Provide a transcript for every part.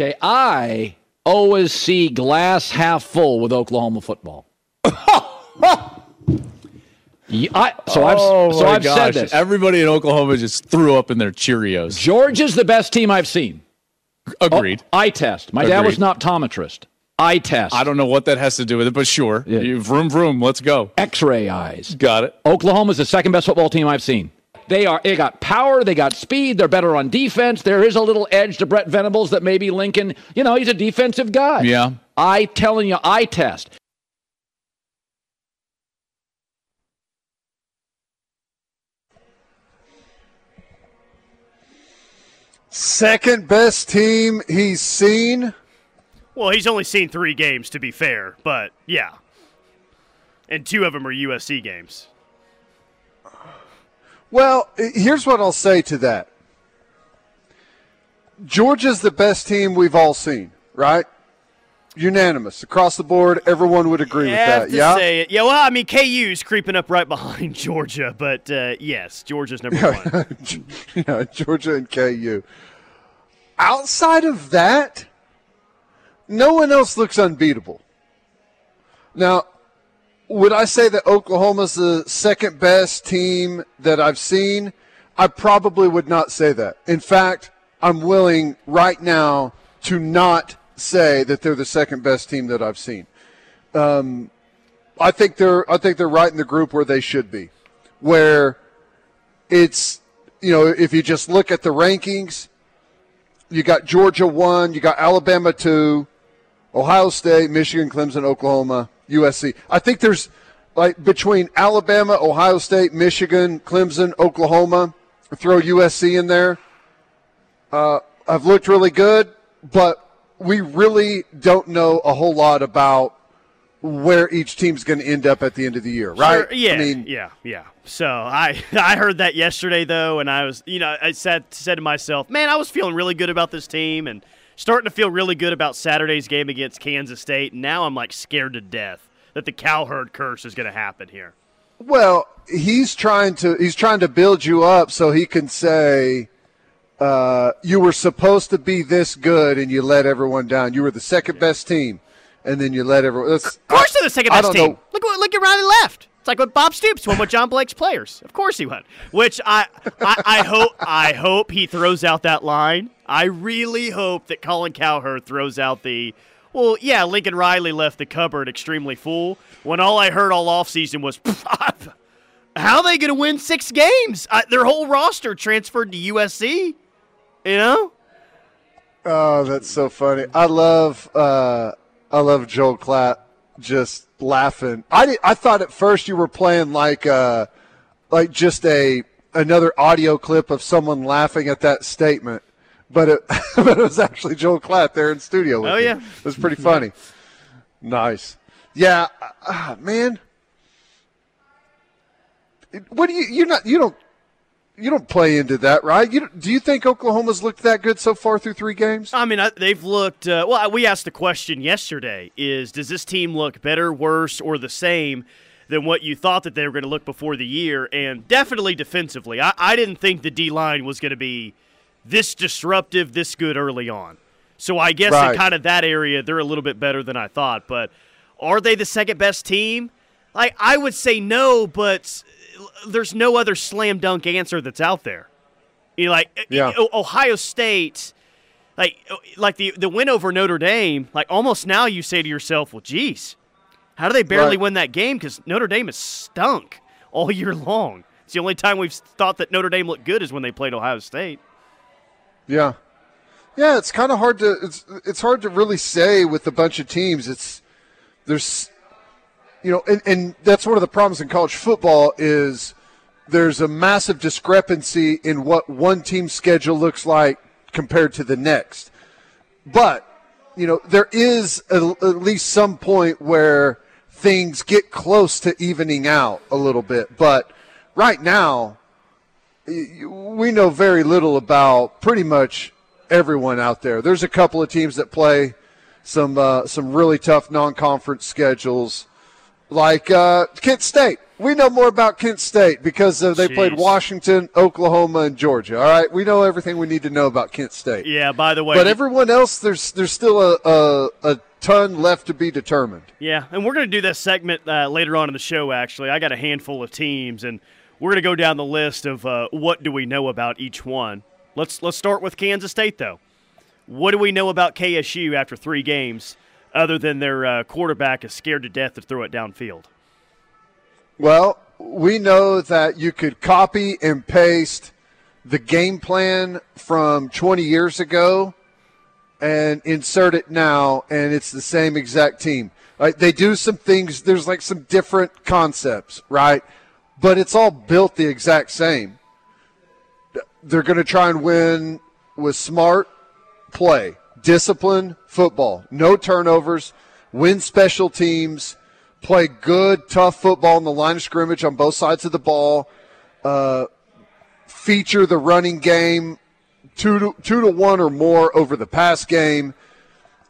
Okay, I always see glass half full with Oklahoma football. Yeah, I, so I've oh so I've said this. Everybody in Oklahoma just threw up in their Cheerios. Georgia's the best team I've seen. Agreed. Oh, eye test. My dad was Agreed. not optometrist. Eye test. I don't know what that has to do with it, but sure. Yeah. You, vroom vroom. Let's go. X-ray eyes. Got it. Oklahoma's the second best football team I've seen. They are. They got power. They got speed. They're better on defense. There is a little edge to Brent Venables that maybe Lincoln. You know, he's a defensive guy. Yeah. I telling you, I test. Second best team he's seen. Well, he's only seen three games, to be fair, but yeah. And two of them are USC games. Well, here's what I'll say to that. Georgia's the best team we've all seen, right? Unanimous across the board. Everyone would agree I with that. to Yeah. say it. Yeah, well, I mean, KU's creeping up right behind Georgia, but uh, yes, Georgia's number one. yeah, Georgia and KU. Outside of that, no one else looks unbeatable. Now, would I say that Oklahoma's the second best team that I've seen? I probably would not say that. In fact, I'm willing right now to not say that they're the second best team that I've seen. Um, I think they're I think they're right in the group where they should be, where it's you know if you just look at the rankings, you got Georgia one, you got Alabama two, Ohio State, Michigan, Clemson, Oklahoma, USC. I think there's like between Alabama, Ohio State, Michigan, Clemson, Oklahoma, throw USC in there. Uh, I've looked really good, but we really don't know a whole lot about where each team's going to end up at the end of the year, right? Sure, yeah, I mean, yeah, yeah. So I I heard that yesterday though, and I was you know I said said to myself, man, I was feeling really good about this team and starting to feel really good about Saturday's game against Kansas State. Now I'm like scared to death that the cowherd curse is going to happen here. Well, he's trying to he's trying to build you up so he can say uh, you were supposed to be this good and you let everyone down. You were the second best team, and then you let everyone. That's, Of course, they're the second best team. know. Look look at Riley left. Like what Bob Stoops won with John Blake's players. Of course he won. Which I, I I hope I hope he throws out that line. I really hope that Colin Cowherd throws out the. Well, yeah, Lincoln Riley left the cupboard extremely full. When all I heard all offseason was, how are they going to win six games? Uh, their whole roster transferred to USC. You know? Oh, that's so funny. I love uh, I love Joel Klatt just laughing. I I thought at first you were playing like uh, like just a another audio clip of someone laughing at that statement, but it but it was actually Joel Klatt there in studio. With Oh, you. yeah. it was pretty funny. nice. Yeah, uh, man. What do you? You're not. You don't. You don't play into that, right? You don't- you think Oklahoma's looked that good so far through three games? I mean, I, they've looked. Uh, well, we asked the question yesterday: Is does this team look better, worse, or the same than what you thought that they were going to look before the year? And definitely defensively, I, I didn't think the D line was going to be this disruptive, this good early on. So I guess Right. in kind of that area, they're a little bit better than I thought. But are they the second best team? Like I would say no, but there's no other slam dunk answer that's out there. You know, like Yeah. Ohio State like like the the win over Notre Dame, like almost now you say to yourself, well, geez, how do they barely Right. win that game? Because Notre Dame has stunk all year long. It's the only time we've thought that Notre Dame looked good is when they played Ohio State. Yeah, yeah. It's kind of hard to it's it's hard to really say with a bunch of teams. It's there's you know, and, and that's one of the problems in college football is there's a massive discrepancy in what one team's schedule looks like compared to the next. But you know, there is a, at least some point where things get close to evening out a little bit. But right now, we know very little about pretty much everyone out there. There's a couple of teams that play some uh, some really tough non-conference schedules, like uh, Kent State. we know more about Kent State because uh, they played Washington, Oklahoma, and Georgia. All right, we know everything we need to know about Kent State. Yeah. By the way, But everyone else, there's there's still a, a a ton left to be determined. Yeah, and we're going to do this segment uh, later on in the show. Actually, I got a handful of teams, and we're going to go down the list of uh, what do we know about each one. Let's let's start with Kansas State, though. What do we know about KSU after three games, other than their uh, quarterback is scared to death to throw it downfield? Well, we know that you could copy and paste the game plan from 20 years ago and insert it now, and it's the same exact team. Right? They do some things. There's like some different concepts, right? But it's all built the exact same. They're going to try and win with smart play, discipline, football, no turnovers, win special teams, play good, tough football in the line of scrimmage on both sides of the ball, uh, feature the running game two to, two to one or more over the pass game.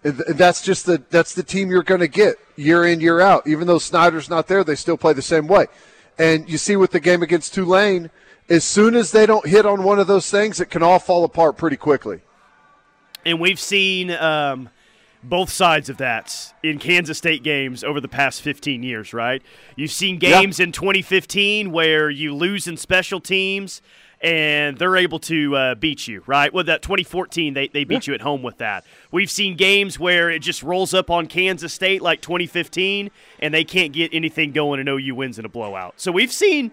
That's just the that's the team you're going to get year in year out. Even though Snyder's not there, they still play the same way. And you see with the game against Tulane, as soon as they don't hit on one of those things, it can all fall apart pretty quickly. And we've seen um, both sides of that in Kansas State games over the past 15 years, right? You've seen games in 2015 where you lose in special teams and they're able to uh, beat you, right? Well, that 2014, they, they beat you at home with that. We've seen games where it just rolls up on Kansas State like 2015 and they can't get anything going and OU wins in a blowout. So we've seen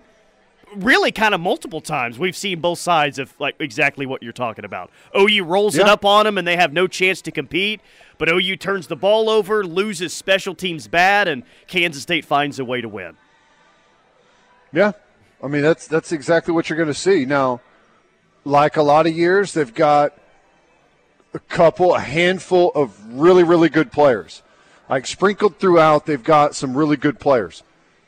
really kind of multiple times we've seen both sides of like exactly what you're talking about. OU rolls it up on them and they have no chance to compete, but OU turns the ball over, loses special teams bad, and Kansas State finds a way to win. Yeah, I mean that's that's exactly what you're going to see now. Like a lot of years, they've got a couple, a handful of really, really good players. Like sprinkled throughout, they've got some really good players.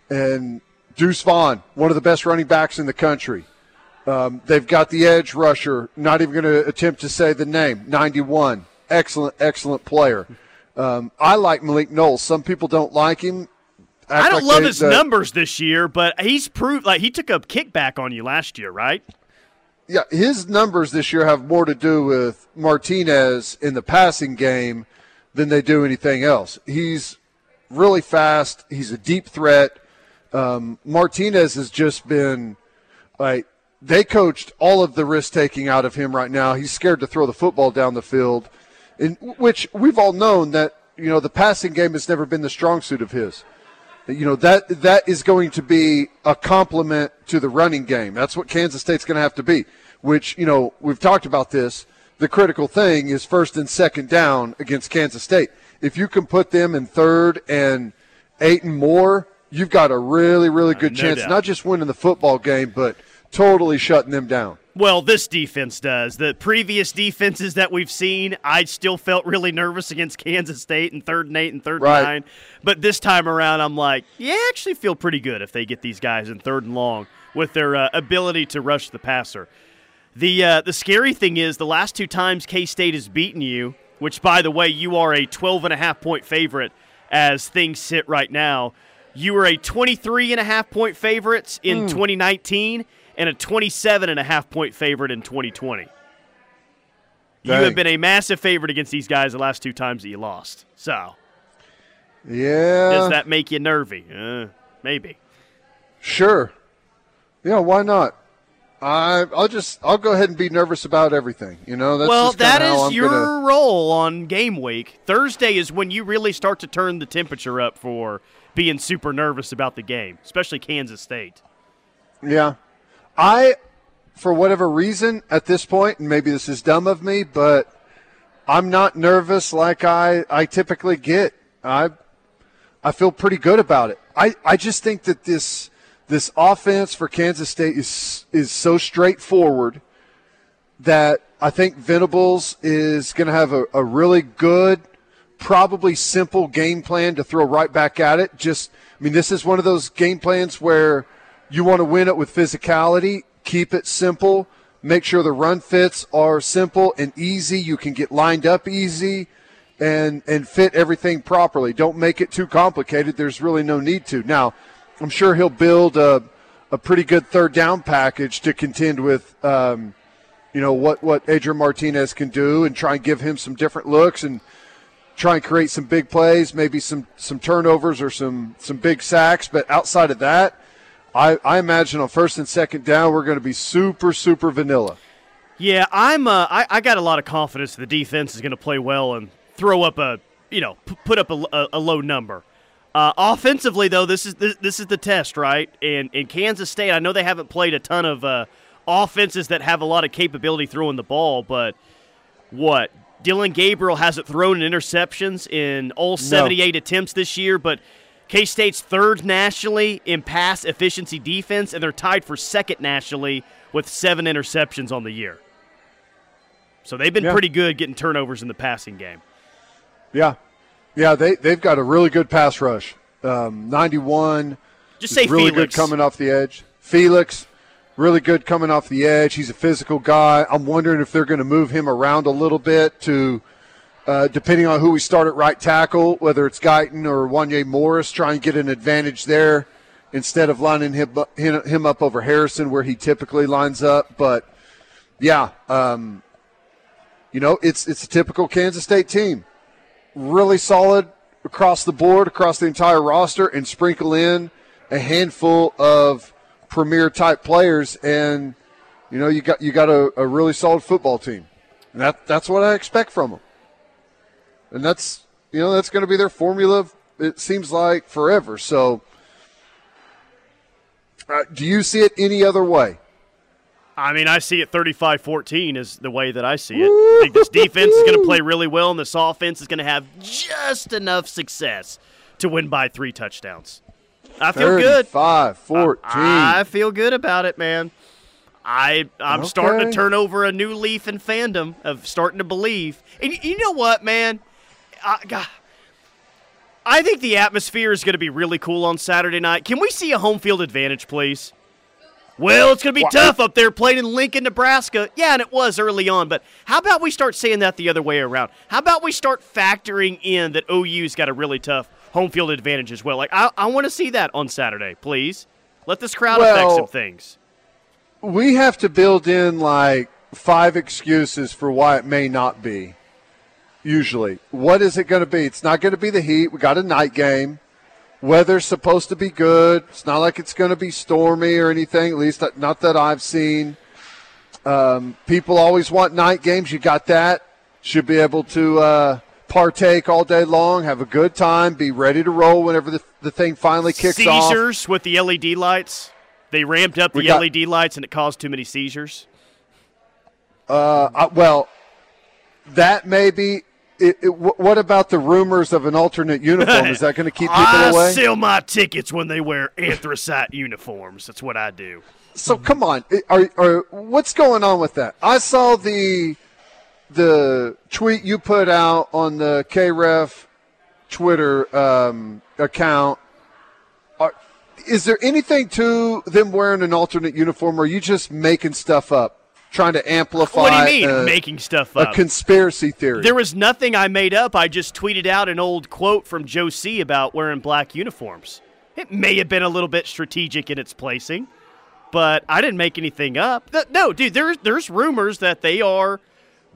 And Deuce Vaughn, one of the best running backs in the country. Um, they've got the edge rusher. Not even going to attempt to say the name. 91, excellent, excellent player. Um, I like Malik Knowles. Some people don't like him. I don't like love they- his numbers this year, but he's proved like he took a kickback on you last year, right? yeah, his numbers this year have more to do with Martinez in the passing game than they do anything else. He's really fast. He's a deep threat. Um, Martinez has just been like they coached all of the risk taking out of him right now. He's scared to throw the football down the field, in which we've all known that you know the passing game has never been the strong suit of his you know that that is going to be a complement to the running game. That's what Kansas State's going to have to be. Which you know we've talked about this. The critical thing is first and second down against Kansas State. If you can put them in third and eight and more, you've got a really really good no chance, doubt. not just winning the football game, but totally shutting them down. Well, this defense does. The previous defenses that we've seen, I still felt really nervous against Kansas State and third and eight and third Right. and nine. But this time around, I'm like, yeah, I actually feel pretty good if they get these guys in third and long with their uh, ability to rush the passer. The uh, the scary thing is the last two times K State has beaten you, which by the way, you are a 12 and a half point favorite as things sit right now. You were a 23 and a half point favorite in 2019 and a 27 and a half point favorite in 2020. You have been a massive favorite against these guys the last two times that you lost. So, Yeah, does that make you nervy? Uh, maybe. Sure. Yeah, why not? I I'll just I'll go ahead and be nervous about everything. You know, that's well, that is your gonna- role on game week. Thursday is when you really start to turn the temperature up for being super nervous about the game, especially Kansas State. Yeah. I, for whatever reason, at this point, and maybe this is dumb of me, but I'm not nervous like I, I typically get. I, I feel pretty good about it. I, I just think that this this offense for Kansas State is is so straightforward that I think Venables is going to have a, a really good, probably simple game plan to throw right back at it. Just, I mean, this is one of those game plans where you want to win it with physicality, keep it simple, make sure the run fits are simple and easy. You can get lined up easy and and fit everything properly. Don't make it too complicated. There's really no need to. Now, I'm sure he'll build a, a pretty good third down package to contend with, um, you know, what, what Adrian Martinez can do and try and give him some different looks and try and create some big plays, maybe some, some turnovers or some, some big sacks. But outside of that, I, I imagine on first and second down, we're going to be super, super vanilla. Yeah, I'm. Uh, I, I got a lot of confidence the defense is going to play well and throw up a, you know, p- put up a, a, a low number. Uh, offensively, though, this is this, this, is the test, right? And in Kansas State, I know they haven't played a ton of uh, offenses that have a lot of capability throwing the ball, but what Dillon Gabriel hasn't thrown interceptions in all 78 no. attempts this year, but K State's third nationally in pass efficiency defense, and they're tied for second nationally with seven interceptions on the year. So they've been yeah. pretty good getting turnovers in the passing game. Yeah, yeah, they they've got a really good pass rush. Um, Ninety-one, just say really Felix. good coming off the edge. Felix, really good coming off the edge. He's a physical guy. I'm wondering if they're going to move him around a little bit to, uh, depending on who we start at right tackle, whether it's Guyton or Wanya Morris, try and get an advantage there instead of lining him, him up over Harrison where he typically lines up. But yeah, um, you know, it's it's a typical Kansas State team. Really solid across the board, across the entire roster, and sprinkle in a handful of premier type players, and you know, you got you got a, a really solid football team. And that that's what I expect from them. And that's you know that's going to be their formula. It seems like forever. So, uh, do you see it any other way? I mean, I see it 35 14 is the way that I see it. I think this defense is going to play really well, and this offense is going to have just enough success to win by three touchdowns. I feel good. 5 14. I, I, feel good about it, man. I, I'm okay. starting to turn over a new leaf in fandom of starting to believe. And you know what, man? I, God, I think the atmosphere is going to be really cool on Saturday night. Can we see a home field advantage, please? Well, it's going to be tough up there playing in Lincoln, Nebraska. Yeah, and it was early on, but how about we start saying that the other way around? How about we start factoring in that OU's got a really tough home field advantage as well? Like, I, I want to see that on Saturday, please. Let this crowd well, affect some things. We have to build in like five excuses for why it may not be. Usually, what is it going to be? It's not going to be the heat. We got a night game. Weather's supposed to be good. It's not like it's going to be stormy or anything, at least not that I've seen. Um, people always want night games. You got that. Should be able to uh, partake all day long, have a good time, be ready to roll whenever the, the thing finally kicks seizures off. Seizures with the LED lights. They ramped up the got, LED lights and it caused too many seizures. Uh, well, that maybe it, it, what about the rumors of an alternate uniform? Is that going to keep people I away? I sell my tickets when they wear anthracite uniforms. That's what I do. So come on, are, are, what's going on with that? I saw the the tweet you put out on the KREF Twitter um, account. Are, is there anything to them wearing an alternate uniform, or are you just making stuff up? trying to amplify. What do you mean, making stuff up? A conspiracy theory. There was nothing I made up. I just tweeted out an old quote from Joe C about wearing black uniforms. It may have been a little bit strategic in its placing, but I didn't make anything up. No, dude, there's there's rumors that they are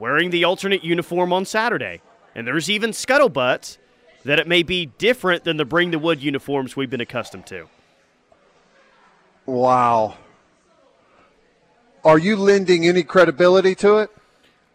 wearing the alternate uniform on Saturday, and there's even scuttlebutts that it may be different than the Bring the Wood uniforms we've been accustomed to. Wow. Are you lending any credibility to it?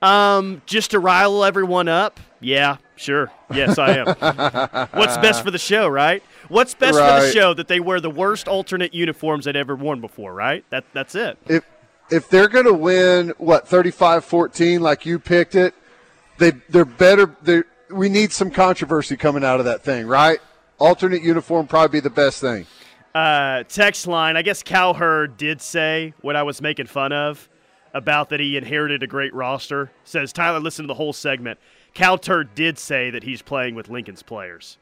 Um, just to rile everyone up. Yeah, sure. Yes, I am. What's best for the show, right? What's best right. for the show that they wear the worst alternate uniforms they'd ever worn before, right? That that's it. If if they're going to win what 35-14 like you picked it, they they're better they we need some controversy coming out of that thing, right? Alternate uniform probably be the best thing. Uh, text line. I guess Cowherd did say what I was making fun of about that he inherited a great roster. Says Tyler, listen to the whole segment. Cowherd did say that he's playing with Lincoln's players.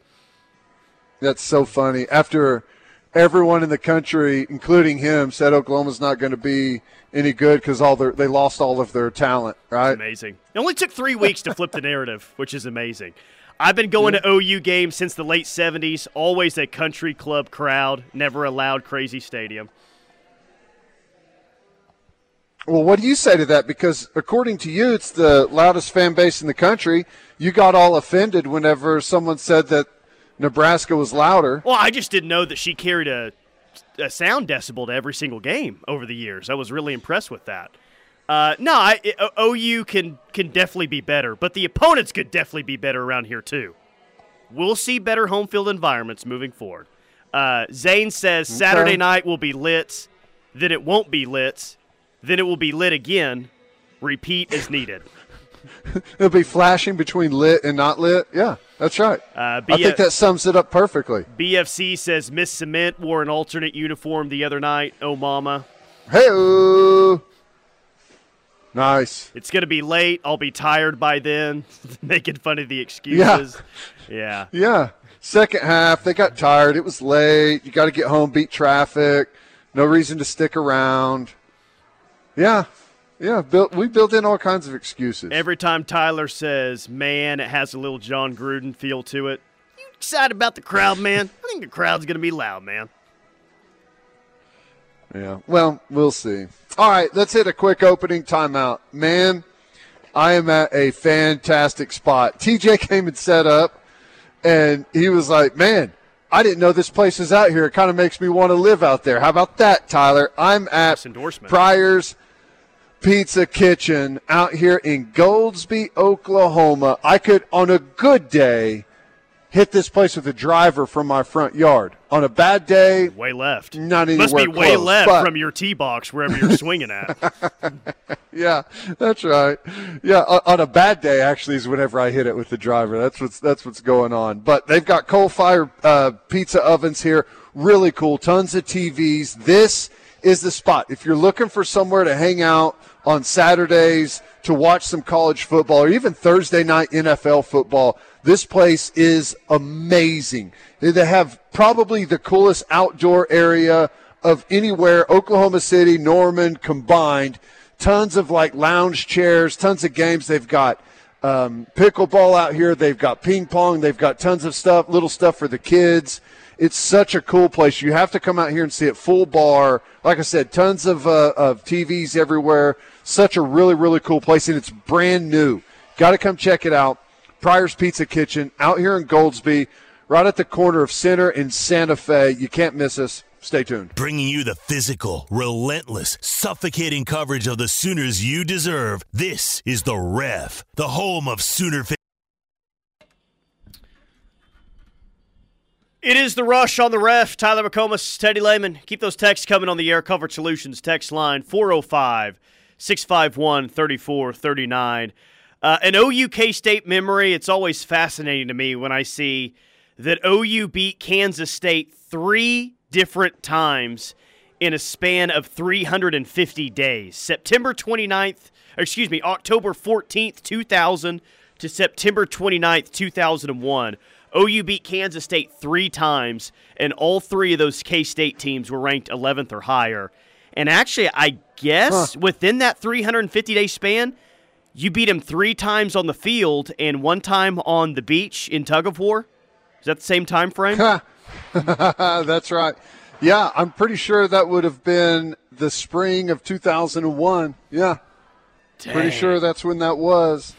That's so funny. After everyone in the country, including him, said Oklahoma's not going to be any good because all their they lost all of their talent. Right? amazing. It only took three weeks to flip the narrative, which is amazing. I've been going to OU games since the late 70s. Always a country club crowd, never a loud, crazy stadium. Well, what do you say to that? Because according to you, it's the loudest fan base in the country. You got all offended whenever someone said that Nebraska was louder. Well, I just didn't know that she carried a, a sound decibel to every single game over the years. I was really impressed with that. Uh, no, I, it, OU can can definitely be better, but the opponents could definitely be better around here too. We'll see better home field environments moving forward. Uh, Zane says Okay. Saturday night will be lit, then it won't be lit, then it will be lit again. Repeat as needed. It'll be flashing between lit and not lit. Yeah, that's right. Uh, I think that sums it up perfectly. BFC says Miss Cement wore an alternate uniform the other night. Oh, mama. Hey, nice. It's going to be late. I'll be tired by then. Making fun of the excuses. Yeah. Yeah. Yeah. Second half, they got tired. It was late. You got to get home, beat traffic. No reason to stick around. Yeah. Yeah. Built, we built in all kinds of excuses. Every time Tyler says, man, it has a little Jon Gruden feel to it. You excited about the crowd, man? I think the crowd's going to be loud, man. Yeah. Well, we'll see. All right, let's hit a quick opening timeout. Man, I am at a fantastic spot. TJ came and set up, and he was like, Man, I didn't know this place is out here. It kind of makes me want to live out there. How about that, Tyler? I'm at Nice endorsement. Pryor's Pizza Kitchen out here in Goldsby, Oklahoma. I could, on a good day, hit this place with a driver from my front yard. On a bad day, Way left. Not anywhere Must be anywhere way left but- from your tee box, wherever you're swinging at. Yeah, that's right. Yeah, on on a bad day, actually, is whenever I hit it with the driver. That's what's that's what's going on. But they've got coal fire uh, pizza ovens here, really cool. Tons of TVs. This is the spot if you're looking for somewhere to hang out on Saturdays to watch some college football or even Thursday night NFL football. This place is amazing. They have probably the coolest outdoor area of anywhere, Oklahoma City, Norman combined. Tons of like lounge chairs, tons of games. They've got um, pickleball out here. They've got ping pong. They've got tons of stuff, little stuff for the kids. It's such a cool place. You have to come out here and see it full bar. Like I said, tons of, uh, of TVs everywhere. Such a really, really cool place, and it's brand new. Got to come check it out. Pryor's Pizza Kitchen out here in Goldsby, right at the corner of Center and Santa Fe. You can't miss us. Stay tuned. Bringing you the physical, relentless, suffocating coverage of the Sooners you deserve. This is The Ref, the home of Sooner fans. It is the rush on the ref. Tyler McComas, Teddy Lehman. Keep those texts coming on the Air Coverage Solutions text line 405 651 3439. Uh, An OUK State memory, it's always fascinating to me when I see that OU beat Kansas State three different times in a span of 350 days. September 29th, or excuse me, October 14th, 2000 to September 29th, 2001. OU beat Kansas State three times, and all three of those K State teams were ranked 11th or higher. And actually, I guess within that 350 day span, you beat him three times on the field and one time on the beach in tug of war. Is that the same time frame? That's right. Yeah, I'm pretty sure that would have been the spring of 2001. Yeah, pretty sure that's when that was.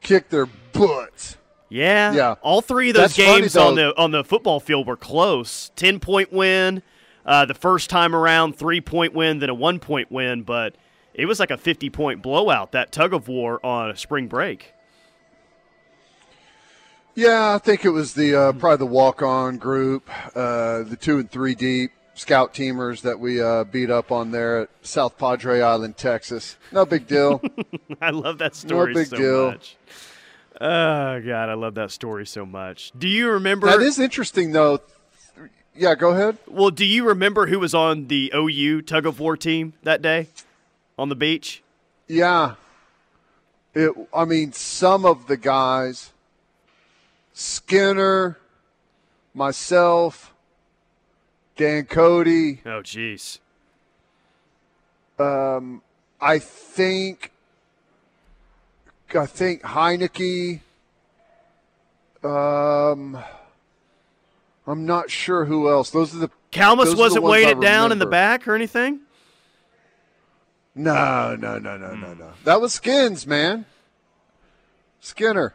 Kick their butts. Yeah, Yeah. All three of those That's funny, games on the on the football field were close. Ten point win, uh, the first time around, three point win, then a one point win, but it was like a fifty point blowout. That tug of war on a spring break. Yeah, I think it was the uh, probably the walk-on group, uh, the two and three deep scout teamers that we uh, beat up on there at South Padre Island, Texas. No big deal. I love that story no big so deal. much. Oh God, I love that story so much. Do you remember? that is interesting, though. Yeah, go ahead. well, do you remember who was on the OU tug of war team that day on the beach? Yeah. It. I mean, some of the guys, Skinner, myself, Dan Cody. Oh, jeez. I think. I think Heineke. Um, I'm not sure who else. Those are the Kalmus those are the wasn't it down in the back or anything. No, no, no, no, no, no. That was Skins, man. Skinner.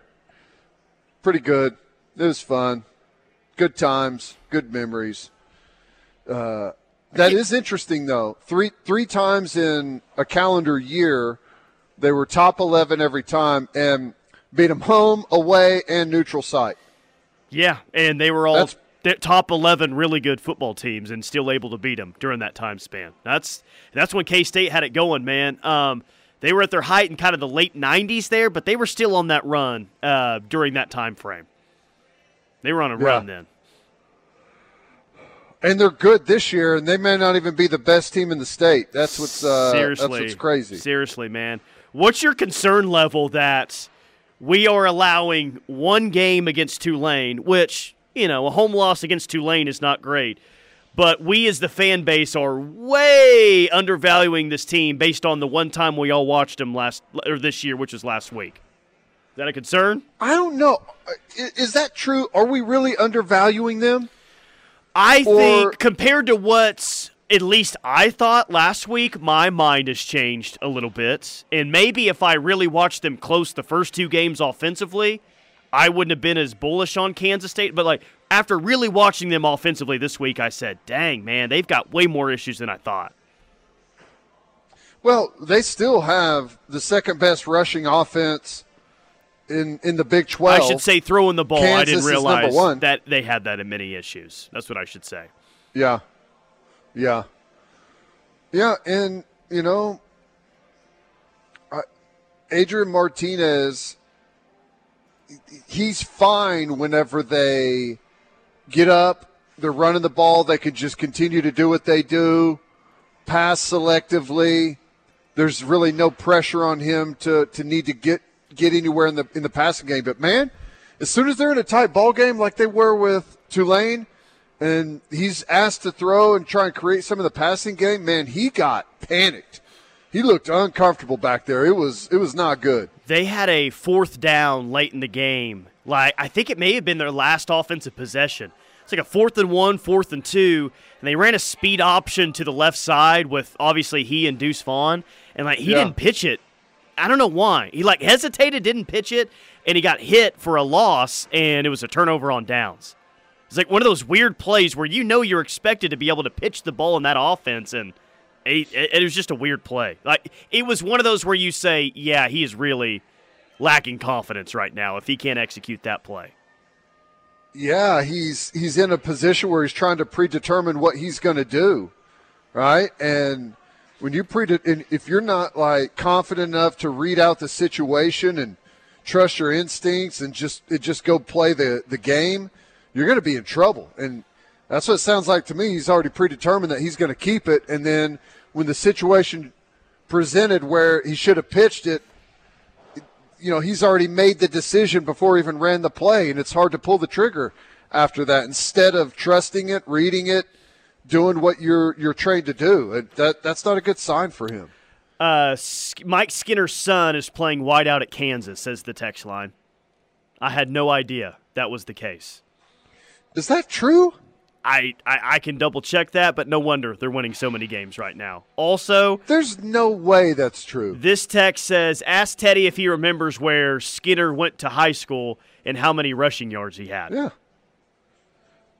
Pretty good. It was fun. Good times. Good memories. Uh, that is interesting, though. Three three times in a calendar year, they were top eleven every time and beat them home, away, and neutral site. Yeah, and they were all That's- top 11 really good football teams and still able to beat them during that time span. That's that's when K-State had it going, man. Um, they were at their height in kind of the late 90s there, but they were still on that run uh, during that time frame. They were on a Yeah. run then. And they're good this year, and they may not even be the best team in the state. That's what's uh, seriously, That's what's crazy. Seriously, man. What's your concern level that we are allowing one game against Tulane, which you know a home loss against Tulane is not great, but we as the fan base are way undervaluing this team based on the one time we all watched them last or this year, which was last week. Is that a concern? I don't know. Is that true? Are we really undervaluing them? I Or- think compared to what's at least I thought last week, my mind has changed a little bit. And maybe if I really watched them close the first two games offensively, I wouldn't have been as bullish on Kansas State. But like after really watching them offensively this week, I said, dang, man, they've got way more issues than I thought. Well, they still have the second best rushing offense in in the Big Twelve. I should say throwing the ball. I didn't realize that they had that in many issues. That's what I should say. Yeah, yeah, yeah, and you know, I, Adrian Martinez, he's fine whenever they get up, they're running the ball, they can just continue to do what they do, pass selectively. There's really no pressure on him to, to need to get get anywhere in the in the passing game. But man, as soon as they're in a tight ball game like they were with Tulane, and he's asked to throw and try and create some of the passing game, man, he got panicked. He looked uncomfortable back there. It was it was not good. They had a fourth down late in the game. Like I think it may have been their last offensive possession. It's like a fourth and one, fourth and two, and they ran a speed option to the left side with obviously he and Deuce Vaughn, and like he Yeah. didn't pitch it. I don't know why. He like hesitated, didn't pitch it, and he got hit for a loss, and it was a turnover on downs. It's like one of those weird plays where you know you're expected to be able to pitch the ball in that offense, and it, it, was just a weird play. Like it was one of those where you say, "Yeah, he is really lacking confidence right now if he can't execute that play." Yeah, he's he's in a position where he's trying to predetermine what he's going to do, right? And when you pre, if you're not like confident enough to read out the situation and trust your instincts and just just go play the the game, you're going to be in trouble. And that's what it sounds like to me. He's already predetermined that he's going to keep it, and then when the situation presented where he should have pitched it, you know, he's already made the decision before he even ran the play, and it's hard to pull the trigger after that. Instead of trusting it, reading it, doing what you're you're trained to do, and that that's not a good sign for him. Uh, Mike Skinner's son is playing wideout at Kansas, says the text line. I had no idea that was the case. Is that true? I, I, I can double check that, but no wonder they're winning so many games right now. Also, There's no way that's true. This text says, "Ask Teddy if he remembers where Skinner went to high school and how many rushing yards he had." Yeah.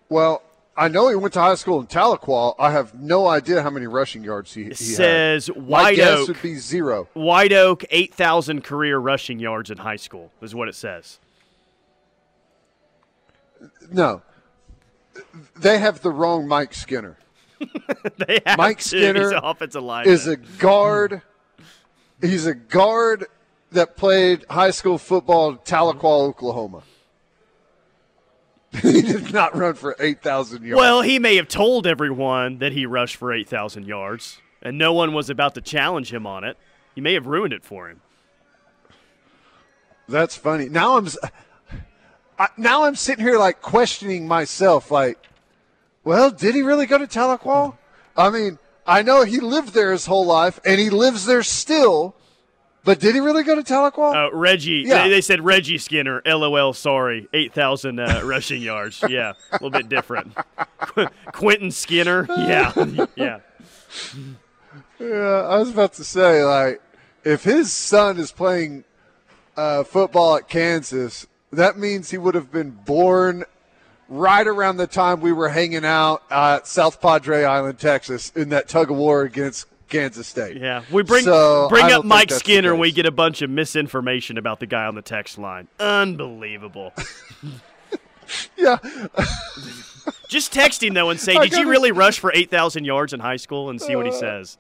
Well, I know he went to high school in Tahlequah. I have no idea how many rushing yards he, he It had. says My White guess Oak. would be zero. White Oak, eight thousand career rushing yards in high school is what it says. No. They have the wrong Mike Skinner. They have Mike to. Skinner He's an offensive line. is a guard. He's a guard that played high school football in Tahlequah, Oklahoma. he did not run for 8,000 yards. well, he may have told everyone that he rushed for eight thousand yards, and no one was about to challenge him on it. He may have ruined it for him. That's funny. Now I'm I, now I'm sitting here like questioning myself like well, did he really go to Tahlequah? I mean, I know he lived there his whole life and he lives there still. But did he really go to Tahlequah? Uh, Reggie, Yeah. they, they said Reggie Skinner. LOL, sorry, eight thousand uh, rushing yards. Yeah, a little bit different. Quentin Skinner. Yeah, yeah. Yeah, I was about to say, like, if his son is playing uh, football at Kansas, that means he would have been born right around the time we were hanging out at South Padre Island, Texas, in that tug of war against Kansas State. Yeah, we bring So, bring up Mike Skinner, and we get a bunch of misinformation about the guy on the text line. Unbelievable. Yeah, Just text him though and say, "Did you really rush for eight thousand yards in high school?" and see what Uh, he says.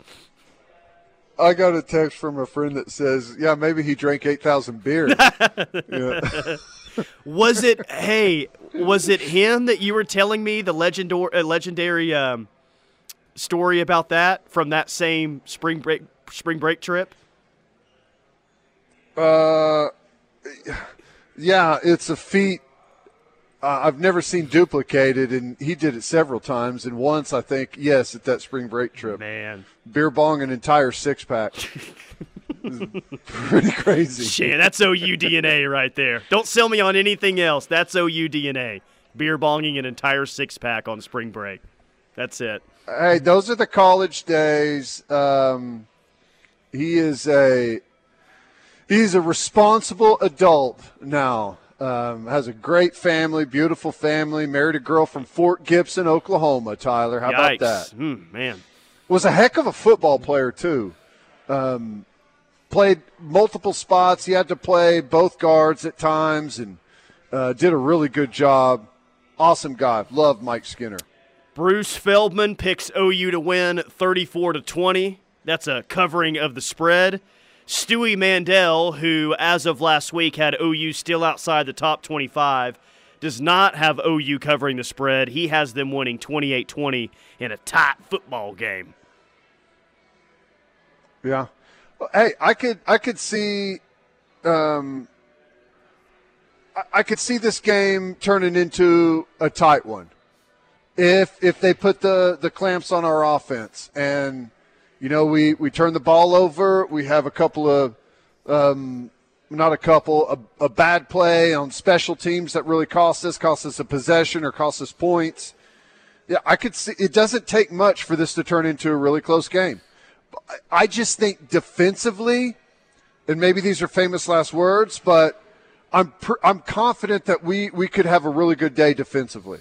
I got a text from a friend that says, "Yeah, maybe he drank eight thousand beers." yeah. Was it? hey, was it him that you were telling me the legendor- uh, legendary um, story about that from that same spring break spring break trip? Uh, yeah, it's a feat uh, I've never seen duplicated, and he did it several times. And once, I think, yes, at that spring break trip, Man, beer bong an entire six pack. Pretty crazy. shit, that's OU DNA right there. Don't sell me on anything else. That's OU DNA. Beer bonging an entire six pack on spring break. That's it. Hey, those are the college days. Um, he is a he's a responsible adult now. Um, has a great family, beautiful family. Married a girl from Fort Gibson, Oklahoma. Tyler, how Yikes. about that? Hmm, man. was a heck of a football player too. Um, played multiple spots. He had to play both guards at times, and uh, did a really good job. Awesome guy. Love Mike Skinner. Bruce Feldman picks OU to win 34 to 20. That's a covering of the spread. Stewie Mandel, who as of last week had OU still outside the top 25, does not have OU covering the spread. He has them winning 28 20 in a tight football game. Yeah. Hey, I could I could see um I- I could see this game turning into a tight one. If if they put the the clamps on our offense and you know we we turn the ball over, we have a couple of um not a couple, a, a bad play on special teams that really cost us, cost us a possession or cost us points. Yeah, I could see it doesn't take much for this to turn into a really close game. I just think defensively, and maybe these are famous last words, but I'm pr- I'm confident that we we could have a really good day defensively.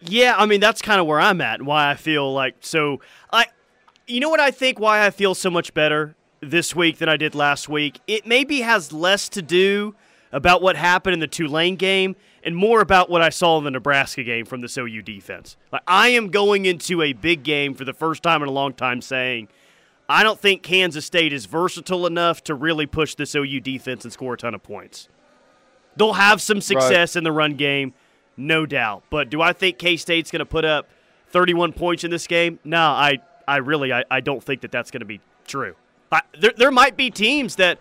Yeah, I mean that's kind of where I'm at and why I feel like so I you know what I think why I feel so much better this week than I did last week. It maybe has less to do about what happened in the Tulane game and more about what I saw in the Nebraska game from this OU defense. Like I am going into a big game for the first time in a long time saying I don't think Kansas State is versatile enough to really push this OU defense and score a ton of points. They'll have some success in the run game, no doubt. But do I think K State's going to put up 31 points in this game? No, I, I really, I, I don't think that that's going to be true. I, there, there might be teams that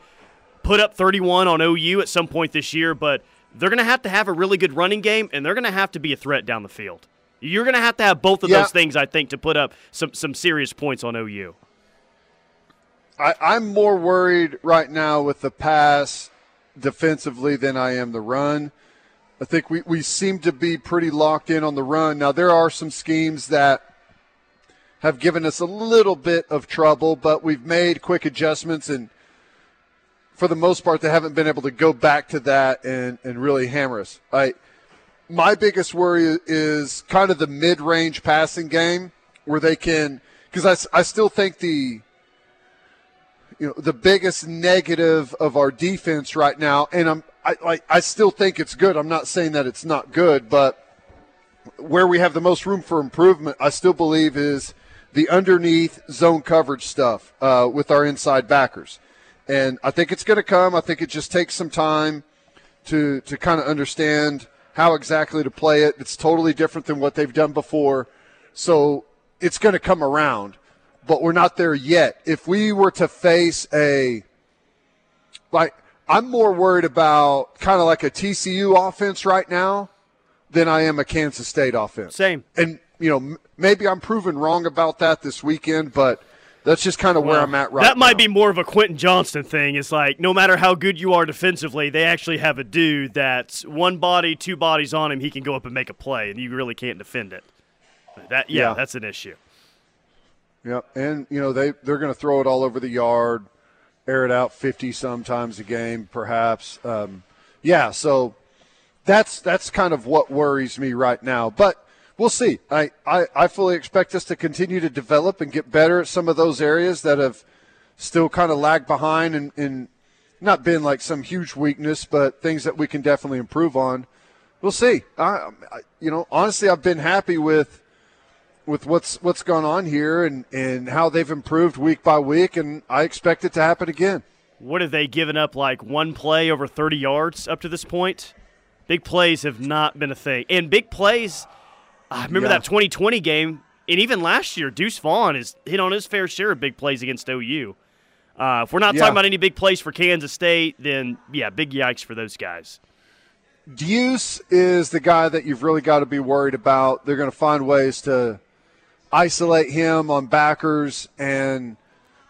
put up 31 on OU at some point this year, but they're going to have to have a really good running game, and they're going to have to be a threat down the field. You're going to have to have both of Yeah. those things, I think, to put up some, some serious points on OU. I, I'm more worried right now with the pass defensively than I am the run. I think we, we seem to be pretty locked in on the run. Now, there are some schemes that have given us a little bit of trouble, but we've made quick adjustments, and for the most part, they haven't been able to go back to that and, and really hammer us. I, my biggest worry is kind of the mid range passing game where they can, because I, I still think the you know the biggest negative of our defense right now and i'm I, like I still think it's good i'm not saying that it's not good but where we have the most room for improvement i still believe is the underneath zone coverage stuff uh, with our inside backers and i think it's going to come i think it just takes some time to to kind of understand how exactly to play it it's totally different than what they've done before so it's going to come around but we're not there yet. If we were to face a like I'm more worried about kind of like a TCU offense right now than I am a Kansas State offense. Same. And you know, maybe I'm proven wrong about that this weekend, but That's just kind of where I'm at right now. That might now. be more of a Quentin Johnston thing. It's like no matter how good you are defensively, they actually have a dude that's one body, two bodies on him. He can go up and make a play, and you really can't defend it. That yeah, Yeah. that's an issue. Yep, and you know they they're going to throw it all over the yard, air it out fifty sometimes a game, perhaps. Um, yeah, so that's that's kind of what worries me right now. But we'll see. I, I I fully expect us to continue to develop and get better at some of those areas that have still kind of lagged behind and, and not been like some huge weakness, but things that we can definitely improve on. We'll see. I, I you know honestly, I've been happy with with what's what's gone on here and, and how they've improved week by week, and I expect it to happen again. What have they given up? Like one play over 30 yards up to this point? Big plays have not been a thing. And big plays, I remember Yeah. that 2020 game, and even last year, Deuce Vaughn has hit on his fair share of big plays against OU. Uh, if we're not Yeah. talking about any big plays for Kansas State, then yeah, big yikes for those guys. Deuce is the guy that you've really got to be worried about. They're going to find ways to isolate him on backers and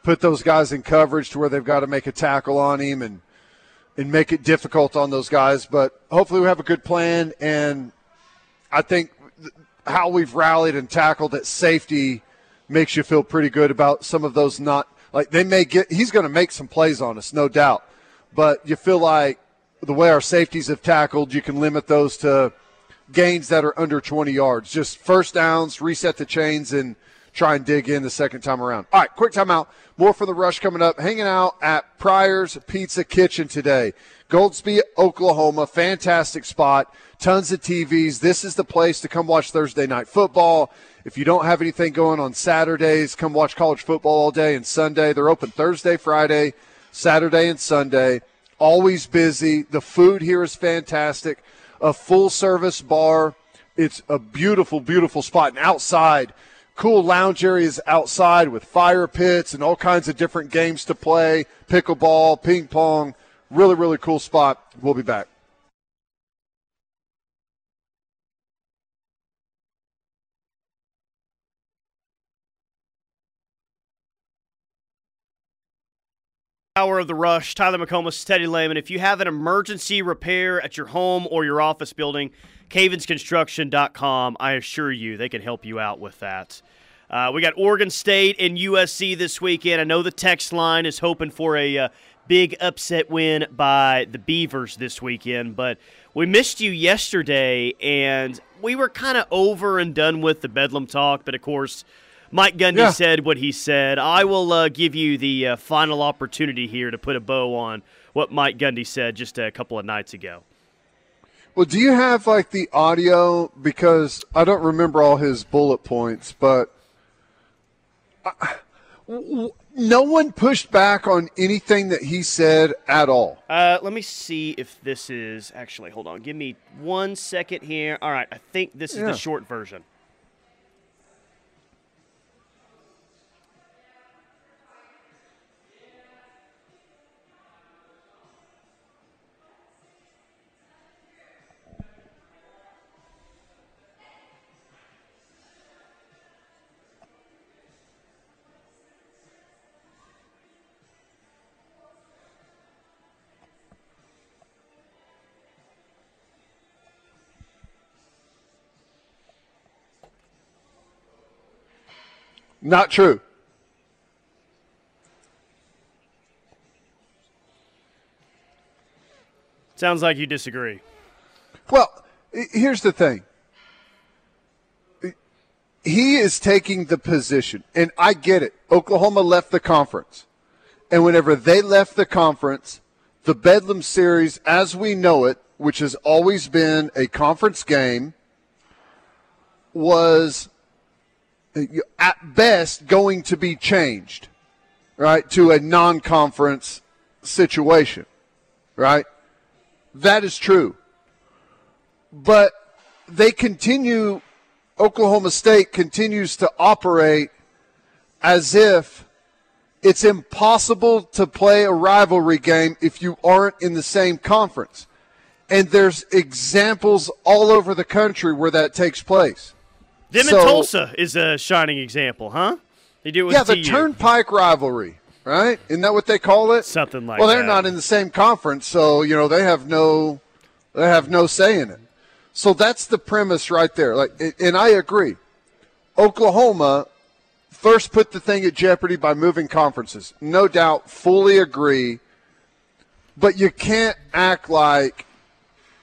put those guys in coverage to where they've got to make a tackle on him and and make it difficult on those guys. But hopefully we have a good plan and I think th- how we've rallied and tackled at safety makes you feel pretty good about some of those not like they may get he's going to make some plays on us, no doubt. But you feel like the way our safeties have tackled, you can limit those to gains that are under 20 yards. Just first downs, reset the chains, and try and dig in the second time around. All right, quick timeout. More for the rush coming up. Hanging out at Pryor's Pizza Kitchen today. Goldsby, Oklahoma. Fantastic spot. Tons of TVs. This is the place to come watch Thursday night football. If you don't have anything going on Saturdays, come watch college football all day and Sunday. They're open Thursday, Friday, Saturday, and Sunday. Always busy. The food here is fantastic. A full service bar. It's a beautiful, beautiful spot. And outside, cool lounge areas outside with fire pits and all kinds of different games to play pickleball, ping pong. Really, really cool spot. We'll be back. Hour of the Rush, Tyler McComas, Teddy Lehman. If you have an emergency repair at your home or your office building, cavensconstruction.com, I assure you they can help you out with that. Uh, we got Oregon State and USC this weekend. I know the text line is hoping for a uh, big upset win by the Beavers this weekend, but we missed you yesterday, and we were kind of over and done with the Bedlam talk, but of course, Mike Gundy Yeah. said what he said. I will uh, give you the uh, final opportunity here to put a bow on what Mike Gundy said just a couple of nights ago. Well, do you have like the audio? Because I don't remember all his bullet points, but I- w- no one pushed back on anything that he said at all. Uh, let me see if this is actually. Hold on, give me one second here. All right, I think this is Yeah. the short version. Not true. Sounds like you disagree. Well, here's the thing. He is taking the position, and I get it. Oklahoma left the conference. And whenever they left the conference, the Bedlam Series, as we know it, which has always been a conference game, was Uh, at best going to be changed, right, to a non conference situation, right? That is true but they continue Oklahoma State continues to operate as if it's impossible to play a rivalry game if you aren't in the same conference. And there's examples all over the country where that takes place. Them So- in Tulsa is a shining example, huh? They do yeah, the TU. Turnpike rivalry, right? Isn't that what they call it? Right? Isn't that what they call it? Something like well, they're that. not in the same conference, so you know they have no, they have no say in it. So that's the premise right there. Like, and I agree. Oklahoma first put the thing at jeopardy by moving conferences. No doubt, fully agree. But you can't act like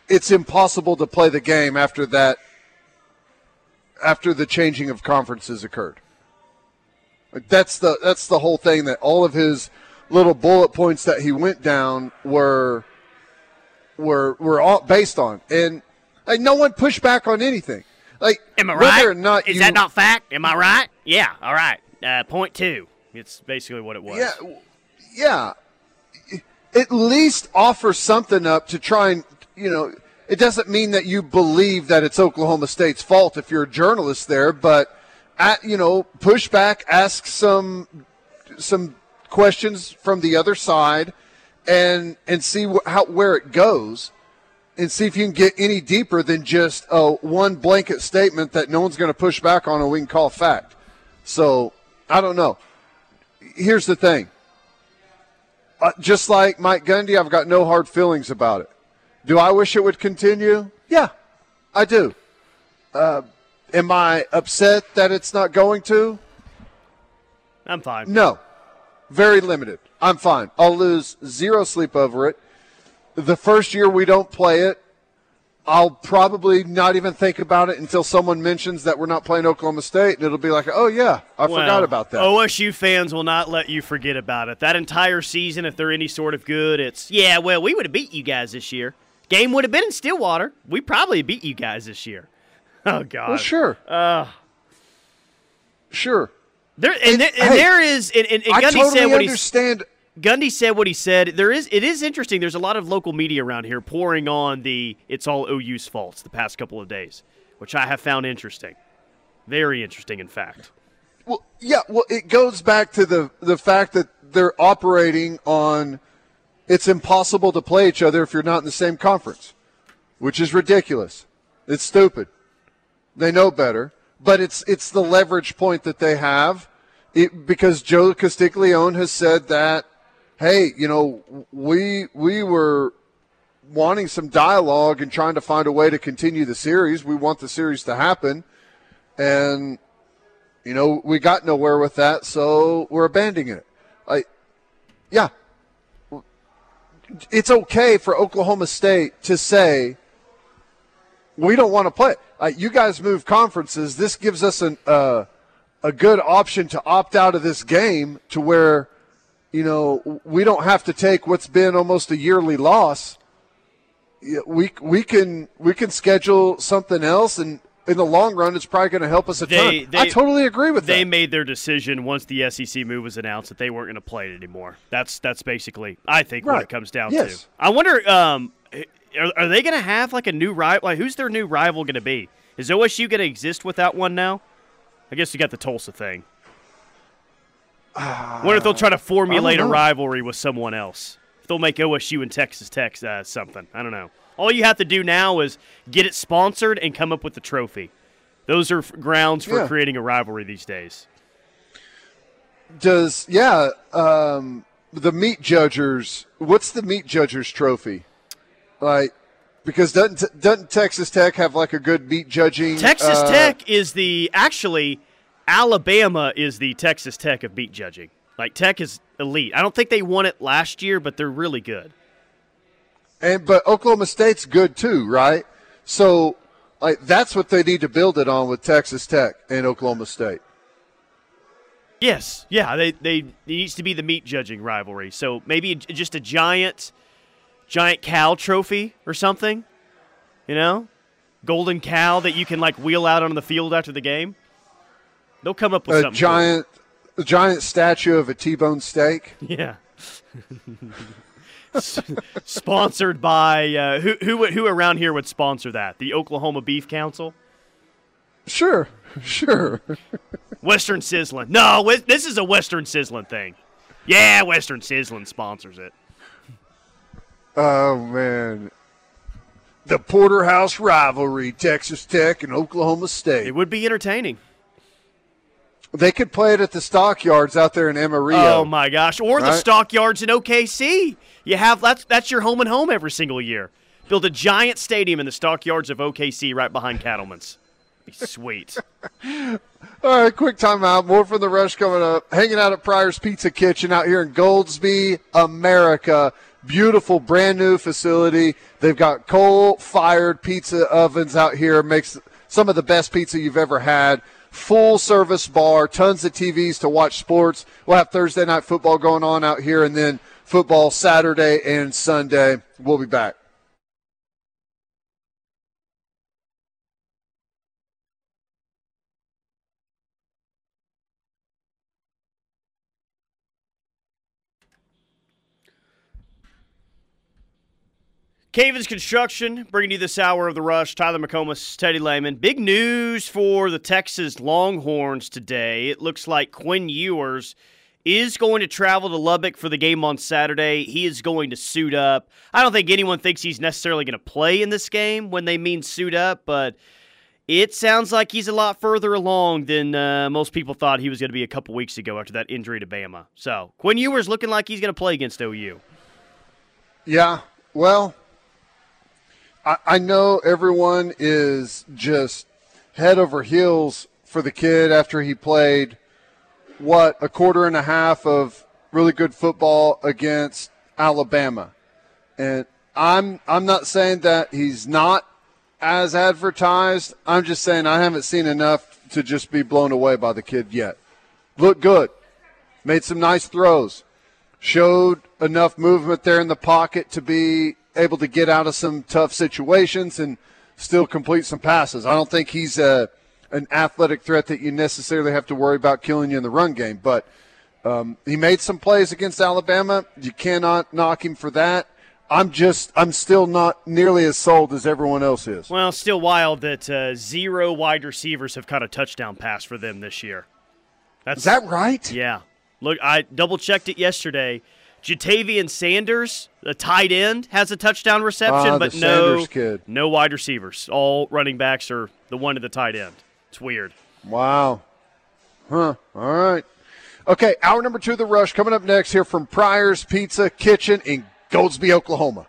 it's impossible to play the game after that. After the changing of conferences occurred. Like that's the that's the whole thing that all of his little bullet points that he went down were were were all based on, and like no one pushed back on anything. Like Am I right? or not Is you, that not fact? Am I right? Yeah. All right. Uh, point two. It's basically what it was. Yeah, yeah. At least offer something up to try and you know. It doesn't mean that you believe that it's Oklahoma State's fault if you're a journalist there, but at, you know, push back, ask some some questions from the other side, and and see wh- how where it goes, and see if you can get any deeper than just a one blanket statement that no one's going to push back on and we can call fact. So I don't know. Here's the thing. Uh, just like Mike Gundy, I've got no hard feelings about it. Do I wish it would continue? Yeah, I do. Uh, am I upset that it's not going to? I'm fine. No, very limited. I'm fine. I'll lose zero sleep over it. The first year we don't play it, I'll probably not even think about it until someone mentions that we're not playing Oklahoma State, and it'll be like, oh yeah, I forgot about that. OSU fans will not let you forget about it. That entire season, if they're any sort of good, it's yeah. Well, we would have beat you guys this year. Game would have been in Stillwater. We probably beat you guys this year. Oh God. well, sure, Uh, sure. there and, there, and hey, there is, and, and, and I Gundy totally said what he understand. Gundy said what he said. There is it is interesting. There's a lot of local media around here pouring on the it's all OU's faults the past couple of days, which I have found interesting. Very interesting, in fact. Well, yeah. Well, it goes back to the the fact that they're operating on. It's impossible to play each other if you're not in the same conference, which is ridiculous. It's stupid. They know better, but it's it's the leverage point that they have, it, because Joe Castiglione has said that, hey, you know, we we were wanting some dialogue and trying to find a way to continue the series. We want the series to happen, and you know, we got nowhere with that, so we're abandoning it. Like, yeah, it's okay for Oklahoma State to say we don't want to play. Like, you guys move conferences. This gives us an uh, a good option to opt out of this game to where you know we don't have to take what's been almost a yearly loss. We we can we can schedule something else and. In the long run, it's probably going to help us a They- ton. I totally agree with They that. They made their decision once the SEC move was announced that they weren't going to play it anymore. That's that's basically, I think, what it comes down Yes. to. I wonder, um, are, are they going to have like a new rival? Like, who's their new rival going to be? Is OSU going to exist without one now? I guess you got the Tulsa thing. wonder if they'll try to formulate a rivalry with someone else. If they'll make OSU and Texas Tech uh, something. I don't know. All you have to do now is get it sponsored and come up with the trophy. Those are f- grounds for Yeah. creating a rivalry these days. Does yeah? Um, the meat judgers. What's the meat judgers trophy? Like, because doesn't doesn't Texas Tech have like a good meat judging? Texas uh, Tech is the actually Alabama is the Texas Tech of beat judging. Like Tech is elite. I don't think they won it last year, but they're really good. And but Oklahoma State's good too, right? So, like, that's what they need to build it on with Texas Tech and Oklahoma State. Yes, yeah, they they it needs to be the meat judging rivalry. So maybe just a giant, giant cow trophy or something. You know, golden cow that you can like wheel out on the field after the game. They'll come up with A something. cool. giant, a giant statue of a T-bone steak. Yeah. S- Sponsored by uh, who, who who around here would sponsor that? The Oklahoma Beef Council, Sure, sure. Western Sizzling. No, this is a Western Sizzling thing. Yeah, Western Sizzling sponsors it. Oh man, the Porterhouse rivalry, Texas Tech and Oklahoma State. It would be entertaining. They could play it at the stockyards out there in Amarillo. Oh my gosh! Or the stockyards in OKC. You have that's that's your home and home every single year. Build a giant stadium in the stockyards of OKC right behind Cattlemen's. Be sweet. All right, quick timeout. More from the rush coming up. Hanging out at Pryor's Pizza Kitchen out here in Goldsby, America. Beautiful, brand new facility. They've got coal fired pizza ovens out here. Makes some of the best pizza you've ever had. Full service bar, tons of TVs to watch sports. We'll have Thursday night football going on out here, and then football Saturday and Sunday. We'll be back. Cavens Construction bringing you this hour of the rush. Tyler McComas, Teddy Lehman. Big news for the Texas Longhorns today. It looks like Quinn Ewers is going to travel to Lubbock for the game on Saturday. He is going to suit up. I don't think anyone thinks he's necessarily going to play in this game when they mean suit up, but it sounds like he's a lot further along than uh, most people thought he was going to be a couple weeks ago after that injury to Bama. So Quinn Ewers looking like he's going to play against OU. Yeah, well, I, know everyone is just head over heels for the kid after he played what a quarter and a half of really good football against Alabama, and I'm I'm not saying that he's not as advertised. I'm just saying I haven't seen enough to just be blown away by the kid yet. Looked good, made some nice throws showed enough movement there in the pocket to be able to get out of some tough situations and still complete some passes. I don't think he's a an athletic threat that you necessarily have to worry about killing you in the run game, but um, he made some plays against Alabama. You cannot knock him for that. I'm just, I'm still not nearly as sold as everyone else is. Well, still wild that uh, zero wide receivers have caught a touchdown pass for them this year. That's Is that right? yeah. Look, I double checked it yesterday. Ja'Tavion Sanders, the tight end, has a touchdown reception, ah, the but no, no wide receivers. All running backs are the one to the tight end. It's weird. Wow. Huh. All right. Okay, hour number two of the rush coming up next here from Pryor's Pizza Kitchen in Goldsby, Oklahoma.